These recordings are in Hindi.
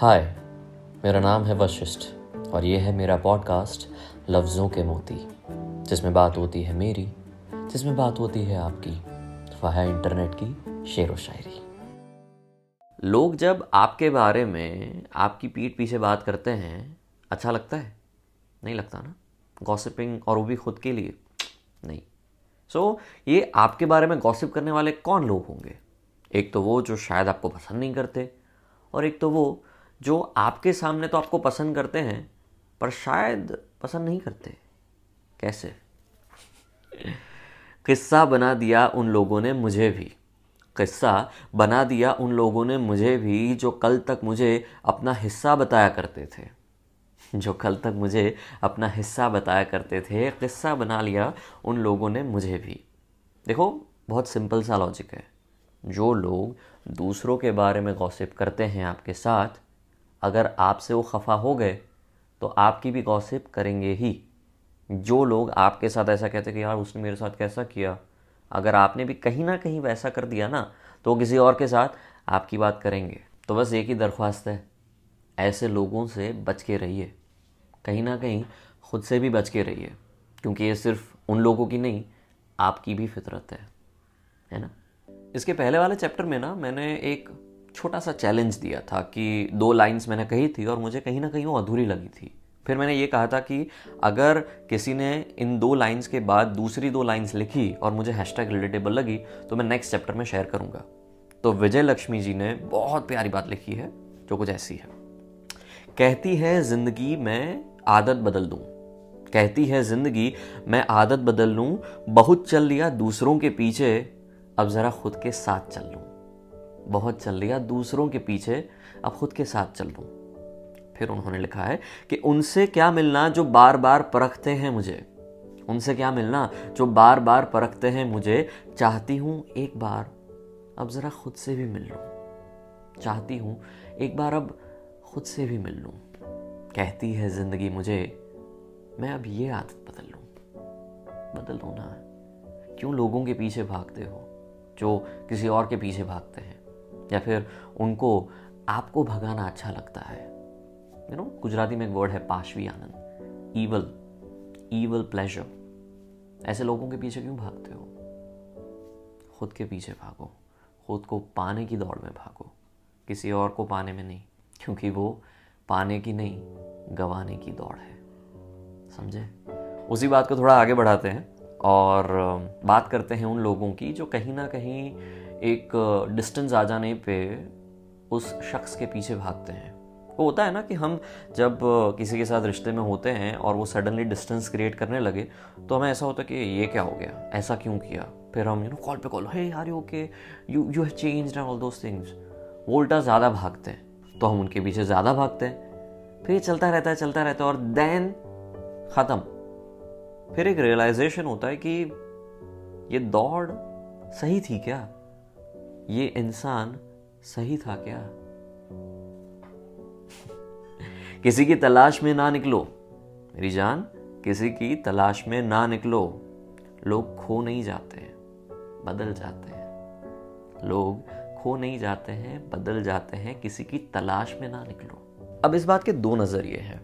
हाय मेरा नाम है वशिष्ठ और ये है मेरा पॉडकास्ट लफ्ज़ों के मोती जिसमें बात होती है मेरी जिसमें बात होती है आपकी। वह है इंटरनेट की शेर व शायरी। लोग जब आपके बारे में आपकी पीठ पीछे बात करते हैं अच्छा लगता है? नहीं लगता ना? गॉसिपिंग और वो भी खुद के लिए? नहीं। सो so, ये आपके बारे में गॉसिप करने वाले कौन लोग होंगे? एक तो वो जो शायद आपको पसंद नहीं करते और एक तो वो जो आपके सामने तो आपको पसंद करते हैं, पर शायद पसंद नहीं करते। कैसे? किस्सा बना दिया उन लोगों ने मुझे भी। किस्सा बना दिया उन लोगों ने मुझे भी जो कल तक मुझे अपना हिस्सा बताया करते थे। जो कल तक मुझे अपना हिस्सा बताया करते थे, किस्सा बना लिया उन लोगों ने मुझे भी। देखो, बहुत सिंपल सा लॉजिक है। जो लोग दूसरों के बारे में गॉसिप करते हैं आपके साथ अगर आपसे वो खफा हो गए तो आपकी भी गॉसिप करेंगे ही। जो लोग आपके साथ ऐसा कहते कि, यार, उसने मेरे साथ कैसा किया? अगर आपने भी कहीं ना कहीं वैसा कर दिया ना तो किसी और के साथ आपकी बात करेंगे। तो बस एक ही दरख्वास्त है, ऐसे लोगों से बच के रहिए। कहीं ना कहीं खुद से भी बच के रहिए, क्योंकि ये सिर्फ़ उन लोगों की नहीं, आपकी भी फितरत है। है ना? इसके पहले वाले चैप्टर में ना, मैंने एक छोटा सा चैलेंज दिया था कि दो लाइंस मैंने कही थी और मुझे कहीं ना कहीं वो अधूरी लगी थी। फिर मैंने ये कहा था कि अगर किसी ने इन दो लाइंस के बाद दूसरी दो लाइंस लिखी और मुझे हैशटैग रिलेटेबल लगी तो मैं नेक्स्ट चैप्टर में शेयर करूँगा। तो विजय लक्ष्मी जी ने बहुत प्यारी बात लिखी है, जो कुछ ऐसी है। कहती है, ज़िंदगी मैं आदत बदल दूँ। कहती है, ज़िंदगी मैं आदत बदल लूँ, बहुत चल लिया दूसरों के पीछे, अब ज़रा खुद के साथ चल लूँ। बहुत चल लिया दूसरों के पीछे अब खुद के साथ चल लूँ फिर उन्होंने लिखा है कि उनसे क्या मिलना जो बार बार परखते हैं मुझे? उनसे क्या मिलना जो बार बार परखते हैं मुझे? चाहती हूँ एक बार अब ज़रा खुद से भी मिल लूँ। चाहती हूँ एक बार अब खुद से भी मिल लूँ। कहती है ज़िंदगी मुझे, मैं अब ये आदत बदल लूँ। बदल दो ना? क्यों लोगों के पीछे भागते हो? जो किसी और के पीछे भागते हैं। या फिर उनको आपको भगाना अच्छा लगता है। यू नो गुजराती में एक वर्ड है पाशवी आनंद। ईवल ईवल प्लेजर ऐसे लोगों के पीछे क्यों भागते हो? खुद के पीछे भागो। खुद को पाने की दौड़ में भागो। किसी और को पाने में नहीं, क्योंकि वो पाने की नहीं, गवाने की दौड़ है। समझे? उसी बात को थोड़ा आगे बढ़ाते हैं और बात करते हैं उन लोगों की जो कहीं ना कहीं एक डिस्टेंस आ जाने पे उस शख्स के पीछे भागते हैं। वो होता है ना कि हम जब किसी के साथ रिश्ते में होते हैं और वो सडनली डिस्टेंस क्रिएट करने लगे तो हमें ऐसा होता है कि ये क्या हो गया? ऐसा क्यों किया? फिर हम यू नो कॉल पे कॉल हे यार you okay you you have changed and all those things वो उल्टा ज़्यादा भागते हैं तो हम उनके पीछे ज़्यादा भागते हैं। फिर ये चलता रहता है, चलता रहता है और देन ख़त्म। फिर एक रियलाइजेशन होता है कि ये दौड़ सही थी क्या? ये इंसान सही था क्या? किसी की तलाश में ना निकलो। मेरी जान, किसी की तलाश में ना निकलो। लोग खो नहीं जाते हैं, बदल जाते हैं। लोग खो नहीं जाते हैं, बदल जाते हैं, किसी की तलाश में ना निकलो। अब इस बात के दो नज़रिए हैं।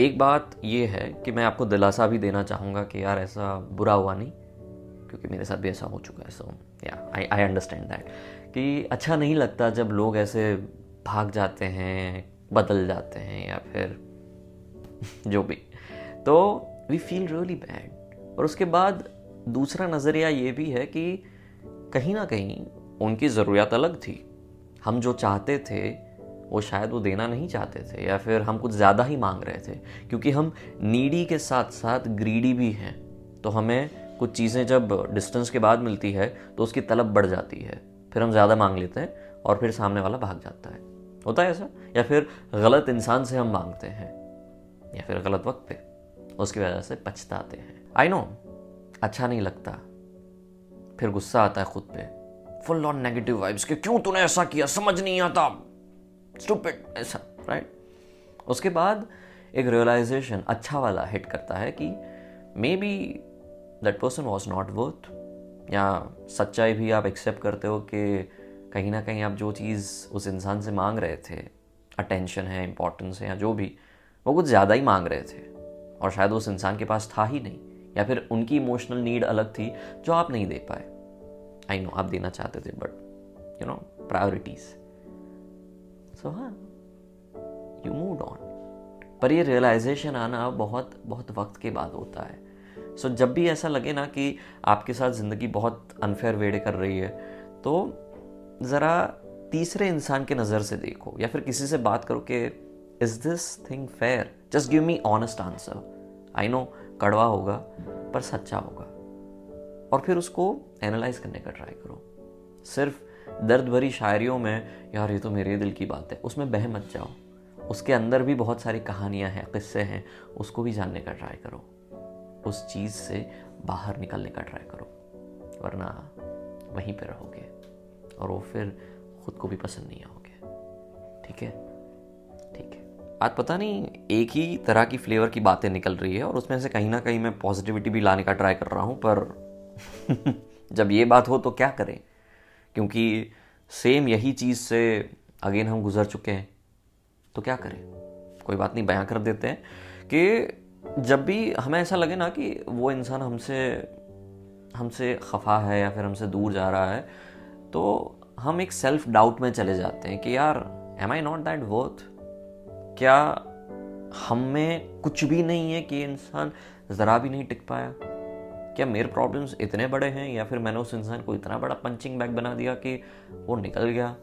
एक बात यह है कि मैं आपको दिलासा भी देना चाहूँगा कि यार ऐसा बुरा हुआ नहीं। क्योंकि मेरे साथ भी ऐसा हो चुका है सो या आई आई अंडरस्टैंड दैट कि अच्छा नहीं लगता जब लोग ऐसे भाग जाते हैं, बदल जाते हैं या फिर जो भी। तो वी फील रियली बैड और उसके बाद दूसरा नज़रिया ये भी है कि कहीं ना कहीं उनकी ज़रूरियात अलग थी। हम जो चाहते थे, वो शायद वो देना नहीं चाहते थे या फिर हम कुछ ज़्यादा ही मांग रहे थे। क्योंकि हम नीडी के साथ साथ ग्रीडी भी हैं तो हमें कुछ चीज़ें जब डिस्टेंस के बाद मिलती है तो उसकी तलब बढ़ जाती है। फिर हम ज़्यादा मांग लेते हैं और फिर सामने वाला भाग जाता है। होता है ऐसा? या फिर गलत इंसान से हम मांगते हैं, या फिर गलत वक्त पे, उसकी वजह से पछताते हैं। आई नो अच्छा नहीं लगता। फिर गुस्सा आता है खुद पे। फुल ऑन नेगेटिव वाइब्स के क्यों तूने ऐसा किया? समझ नहीं आता। स्टूपिड ऐसा राइट उसके बाद एक रियलाइजेशन अच्छा वाला हिट करता है कि maybe that person was not worth या सच्चाई भी आप एक्सेप्ट करते हो कि कहीं ना कहीं आप जो चीज़ उस इंसान से मांग रहे थे अटेंशन है इंपॉर्टेंस है या जो भी, वो कुछ ज़्यादा ही मांग रहे थे। और शायद उस इंसान के पास था ही नहीं, या फिर उनकी इमोशनल नीड अलग थी जो आप नहीं दे पाए। आई नो आप देना चाहते थे but you know priorities so हाँ यू मूव ऑन पर ये रियलाइजेशन आना बहुत बहुत वक्त के बाद होता है। सो so, जब भी ऐसा लगे ना कि आपके साथ ज़िंदगी बहुत अनफेयर वेड़े कर रही है तो ज़रा तीसरे इंसान के नज़र से देखो या फिर किसी से बात करो कि is this thing fair just give me honest answer I know कड़वा होगा पर सच्चा होगा। और फिर उसको एनालाइज करने का ट्राई करो। सिर्फ़ दर्द भरी शायरियों में यार ये तो मेरे दिल की बात है। उसमें बह मत जाओ। उसके अंदर भी बहुत सारी कहानियाँ हैं किस्से हैं उसको भी जानने का ट्राई करो। उस चीज़ से बाहर निकलने का ट्राई करो, वरना वहीं पे रहोगे और वो फिर खुद को भी पसंद नहीं आओगे। ठीक है? ठीक है। आज पता नहीं, एक ही तरह की फ्लेवर की बातें निकल रही है और उसमें से कहीं ना कहीं मैं पॉजिटिविटी भी लाने का ट्राई कर रहा हूँ, पर जब ये बात हो तो क्या करें? क्योंकि सेम यही चीज़ से अगेन हम गुजर चुके हैं तो क्या करें? कोई बात नहीं, बयां कर देते हैं कि जब भी हमें ऐसा लगे ना कि वो इंसान हमसे हमसे खफा है या फिर हमसे दूर जा रहा है तो हम एक सेल्फ डाउट में चले जाते हैं कि यार am I not that worth क्या हम में कुछ भी नहीं है कि इंसान ज़रा भी नहीं टिक पाया? क्या मेरे प्रॉब्लम्स इतने बड़े हैं या फिर मैंने उस इंसान को इतना बड़ा पंचिंग बैग बना दिया कि वो निकल गया?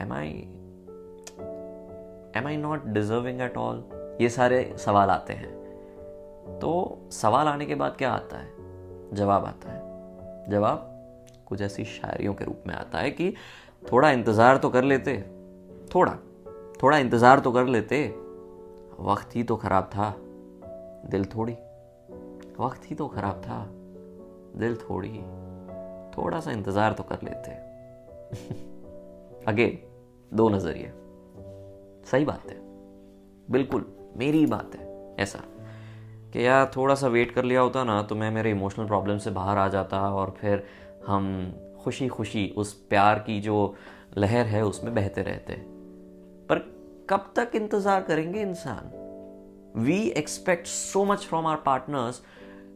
Am I am I not deserving at all ये सारे सवाल आते हैं। तो सवाल आने के बाद क्या आता है? जवाब आता है। जवाब कुछ ऐसी शायरियों के रूप में आता है कि थोड़ा इंतज़ार तो कर लेते। थोड़ा थोड़ा इंतज़ार तो कर लेते। वक्त ही तो ख़राब था। दिल थोड़ी। वक्त ही तो ख़राब था। दिल थोड़ी। थोड़ा सा इंतज़ार तो कर लेते। अगेन दो नज़रिए। सही बात है। बिल्कुल, मेरी बात है। ऐसा। कि यार थोड़ा सा वेट कर लिया होता ना तो मैं मेरे इमोशनल प्रॉब्लम से बाहर आ जाता और फिर हम खुशी खुशी उस प्यार की जो लहर है उसमें बहते रहते। पर कब तक इंतज़ार करेंगे इंसान? We expect so much from our partners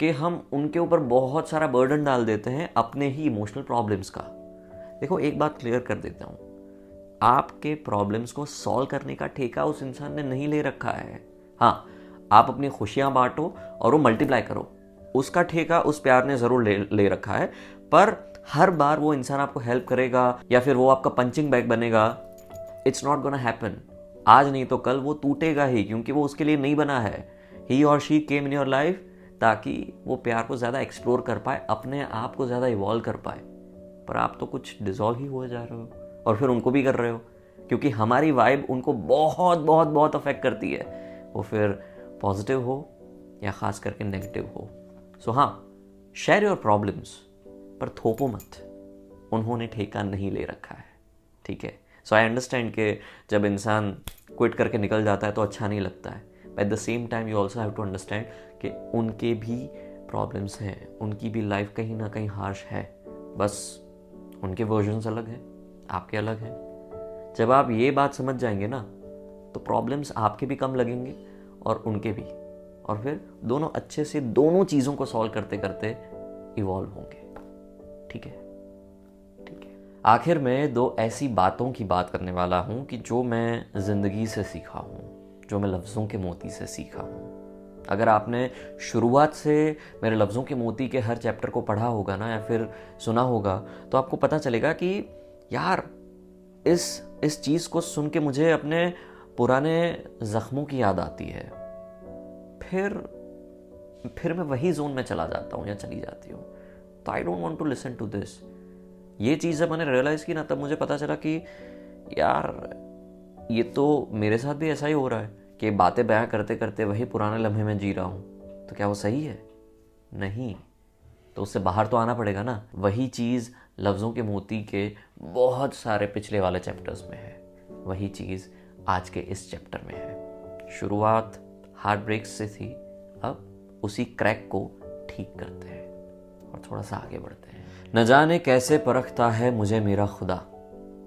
कि हम उनके ऊपर बहुत सारा बर्डन डाल देते हैं अपने ही इमोशनल प्रॉब्लम्स का। देखो, एक बात क्लियर कर देता हूँ। आपके प्रॉब्लम्स को सॉल्व करने का ठेका उस इंसान ने नहीं ले रखा है। हाँ आप अपनी खुशियाँ बांटो और वो मल्टीप्लाई करो। उसका ठेका, उस प्यार ने ज़रूर ले ले रखा है। पर हर बार वो इंसान आपको हेल्प करेगा या फिर वो आपका पंचिंग बैग बनेगा इट्स नॉट गोना हैपन आज नहीं तो कल वो टूटेगा ही, क्योंकि वो उसके लिए नहीं बना है। ही और she came in your life ताकि वो प्यार को ज़्यादा एक्सप्लोर कर पाए, अपने आप को ज़्यादा इवॉल्व कर पाए। पर आप तो कुछ डिजॉल्व ही हो जा रहे हो और फिर उनको भी कर रहे हो, क्योंकि हमारी वाइब उनको बहुत बहुत बहुत अफेक्ट करती है। वो फिर पॉजिटिव हो या ख़ास करके नेगेटिव हो। सो हाँ शेयर योर प्रॉब्लम्स पर थोपो मत। उन्होंने ठेका नहीं ले रखा है, ठीक है? सो आई अंडरस्टैंड कि जब इंसान क्विट करके निकल जाता है तो अच्छा नहीं लगता है। At the same time you also have to understand कि उनके भी प्रॉब्लम्स हैं, उनकी भी लाइफ कहीं ना कहीं हार्श है। बस, उनके वर्जन्स अलग हैं, आपके अलग हैं। जब आप ये बात समझ जाएँगे ना तो प्रॉब्लम्स आपके भी कम लगेंगे और उनके भी। और फिर दोनों अच्छे से दोनों चीज़ों को सॉल्व करते करते इवॉल्व होंगे। ठीक है? ठीक है। आखिर में दो ऐसी बातों की बात करने वाला हूँ कि जो मैं ज़िंदगी से सीखा हूँ, जो मैं लफ्ज़ों के मोती से सीखा हूँ। अगर आपने शुरुआत से मेरे लफ्ज़ों के मोती के हर चैप्टर को पढ़ा होगा ना या फिर सुना होगा तो आपको पता चलेगा कि यार, इस इस चीज़ को सुन के मुझे अपने पुराने ज़ख्मों की याद आती है। फिर फिर मैं वही जोन में चला जाता हूँ या चली जाती हूँ। तो I don't want to listen to this ये चीज़ जब मैंने रियलाइज़ की ना, तब मुझे पता चला कि, यार, ये तो मेरे साथ भी ऐसा ही हो रहा है कि बातें बयां करते करते वही पुराने लम्हे में जी रहा हूँ। तो क्या वो सही है? नहीं। तो उससे बाहर तो आना पड़ेगा ना। वही चीज़ लफ्ज़ों के मोती के बहुत सारे पिछले वाले चैप्टर्स में है। वही चीज़ आज के इस चैप्टर में है। शुरुआत हार्ट ब्रेक से थी, अब उसी क्रैक को ठीक करते हैं और थोड़ा सा आगे बढ़ते हैं। न जाने कैसे परखता है मुझे मेरा खुदा।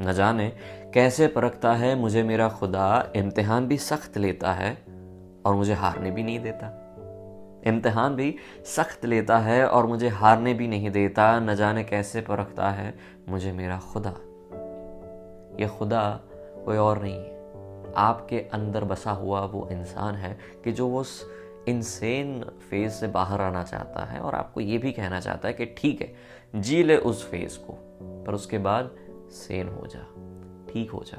न जाने कैसे परखता है मुझे मेरा खुदा। इम्तिहान भी सख्त लेता है और मुझे हारने भी नहीं देता। इम्तिहान भी सख्त लेता है और मुझे हारने भी नहीं देता। न जाने कैसे परखता है मुझे मेरा खुदा। ये खुदा कोई और नहीं है। आपके अंदर बसा हुआ वो इंसान है कि जो वो इनसेन फ़ेज़ से बाहर आना चाहता है और आपको ये भी कहना चाहता है कि ठीक है जी ले उस फ़ेज़ को पर उसके बाद सेन हो जा ठीक हो जा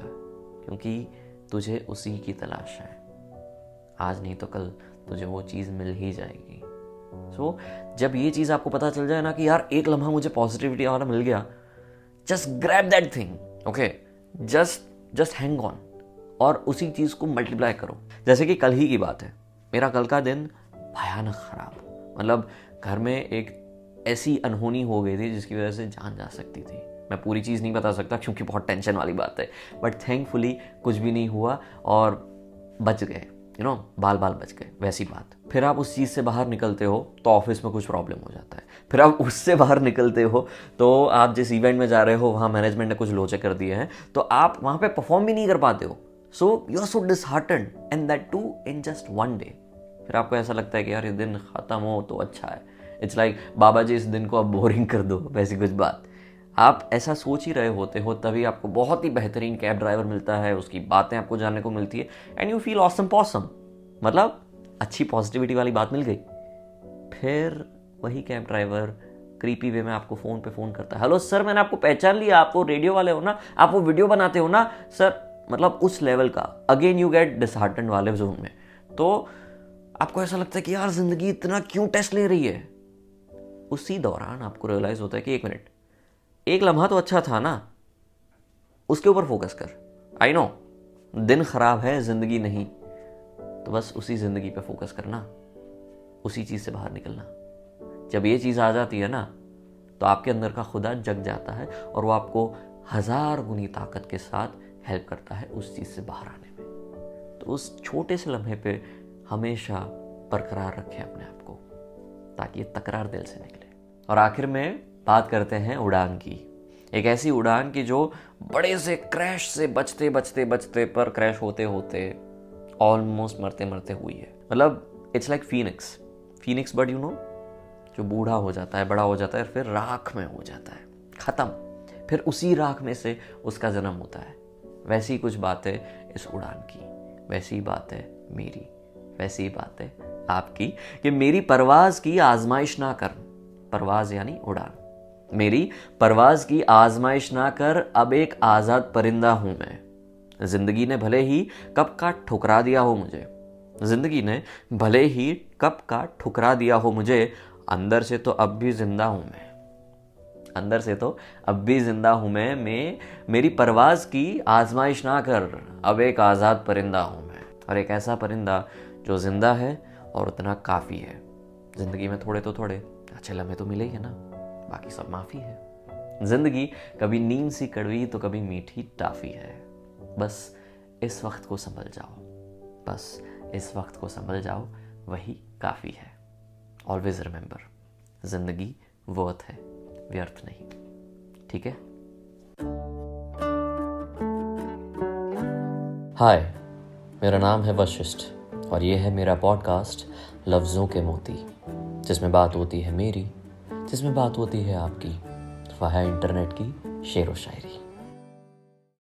क्योंकि तुझे उसी की तलाश है। आज नहीं तो कल तुझे वो चीज़ मिल ही जाएगी। सो so, जब ये चीज़ आपको पता चल जाए ना कि यार एक लम्हा मुझे पॉजिटिविटी वाला मिल गया just grab that thing okay just just hang on और उसी चीज़ को मल्टीप्लाई करो। जैसे कि कल ही की बात है। मेरा कल का दिन भयानक ख़राब मतलब घर में एक ऐसी अनहोनी हो गई थी जिसकी वजह से जान जा सकती थी। मैं पूरी चीज़ नहीं बता सकता क्योंकि बहुत टेंशन वाली बात है। बट थैंकफुली कुछ भी नहीं हुआ और बच गए। यू नो बाल बाल बच गए। वैसी बात। फिर आप उस चीज़ से बाहर निकलते हो तो ऑफ़िस में कुछ प्रॉब्लम हो जाता है। फिर आप उससे बाहर निकलते हो तो आप जिस इवेंट में जा रहे हो, वहाँ मैनेजमेंट ने कुछ लोचे कर दिए हैं। तो आप वहाँ पे परफॉर्म भी नहीं कर पाते हो। So you are so dishearten and that too in just one day फिर आपको ऐसा लगता है कि यार ये दिन ख़त्म हो तो अच्छा है। It's like like, Baba ji इस दिन को आप बोरिंग कर दो वैसी कुछ बात। आप ऐसा सोच ही रहे होते हो तभी आपको बहुत ही बेहतरीन कैब ड्राइवर मिलता है उसकी बातें आपको जानने को मिलती है and you feel awesome possum मतलब अच्छी पॉजिटिविटी वाली बात मिल गई। फिर वही कैब ड्राइवर क्रीपी वे में आपको फ़ोन पे फ़ोन करता है। हेलो सर मैंने आपको पहचान लिया आप वो रेडियो वाले हो ना आप वो वीडियो बनाते हो ना सर मतलब उस लेवल का। अगेन यू गेट डिसहार्टन वाले जोन में। तो आपको ऐसा लगता है कि यार, ज़िंदगी इतना क्यों टेस्ट ले रही है? उसी दौरान आपको रियलाइज़ होता है कि एक मिनट एक लम्हा तो अच्छा था ना? उसके ऊपर फोकस कर। आई नो दिन खराब है, ज़िंदगी नहीं। तो बस उसी ज़िंदगी पे फोकस करना। उसी चीज़ से बाहर निकलना। जब ये चीज़ आ जाती है ना तो आपके अंदर का खुदा जग जाता है और वो आपको हज़ार गुनी ताकत के साथ हेल्प करता है उस चीज़ से बाहर आने में। तो उस छोटे से लम्हे पे हमेशा बरकरार रखें अपने आप को, ताकि ये तकरार दिल से निकले। और आखिर में बात करते हैं उड़ान की। एक ऐसी उड़ान की जो बड़े से क्रैश से बचते बचते बचते पर क्रैश होते होते ऑलमोस्ट मरते मरते हुई है। मतलब it's like phoenix phoenix but you know जो बूढ़ा हो जाता है, बड़ा हो जाता है, फिर राख में हो जाता है। ख़त्म। फिर उसी राख में से उसका जन्म होता है। वैसी कुछ बात है इस उड़ान की। वैसी बात है मेरी। वैसी बात है आपकी कि मेरी परवाज की आजमाइश ना कर। परवाज यानी उड़ान। मेरी परवाज की आजमाइश ना कर, अब एक आज़ाद परिंदा हूँ मैं। ज़िंदगी ने भले ही कब का ठुकरा दिया हो मुझे। ज़िंदगी ने भले ही कब का ठुकरा दिया हो मुझे, अंदर से तो अब भी ज़िंदा हूँ मैं। अंदर से तो अब भी ज़िंदा हूँ मैं मैं, मेरी परवाज की आजमाइश ना कर, अब एक आज़ाद परिंदा हूँ मैं। और एक ऐसा परिंदा जो ज़िंदा है और उतना काफ़ी है। ज़िंदगी में थोड़े तो थोड़े, अच्छे लम्हे तो मिले ही ना, बाकी सब माफ़ी है। ज़िंदगी कभी नींद सी कड़वी तो कभी मीठी टाफी है। बस इस वक्त को संभल जाओ, बस इस वक्त को संभल जाओ, वही काफ़ी है। ऑलवेज रिमेंबर ज़िंदगी वर्थ है। व्यर्थ नहीं। ठीक है? हाय मेरा नाम है वशिष्ठ और ये है मेरा पॉडकास्ट लफ्ज़ों के मोती, जिसमें बात होती है मेरी, जिसमें बात होती है आपकी, वह है इंटरनेट की शेर व शायरी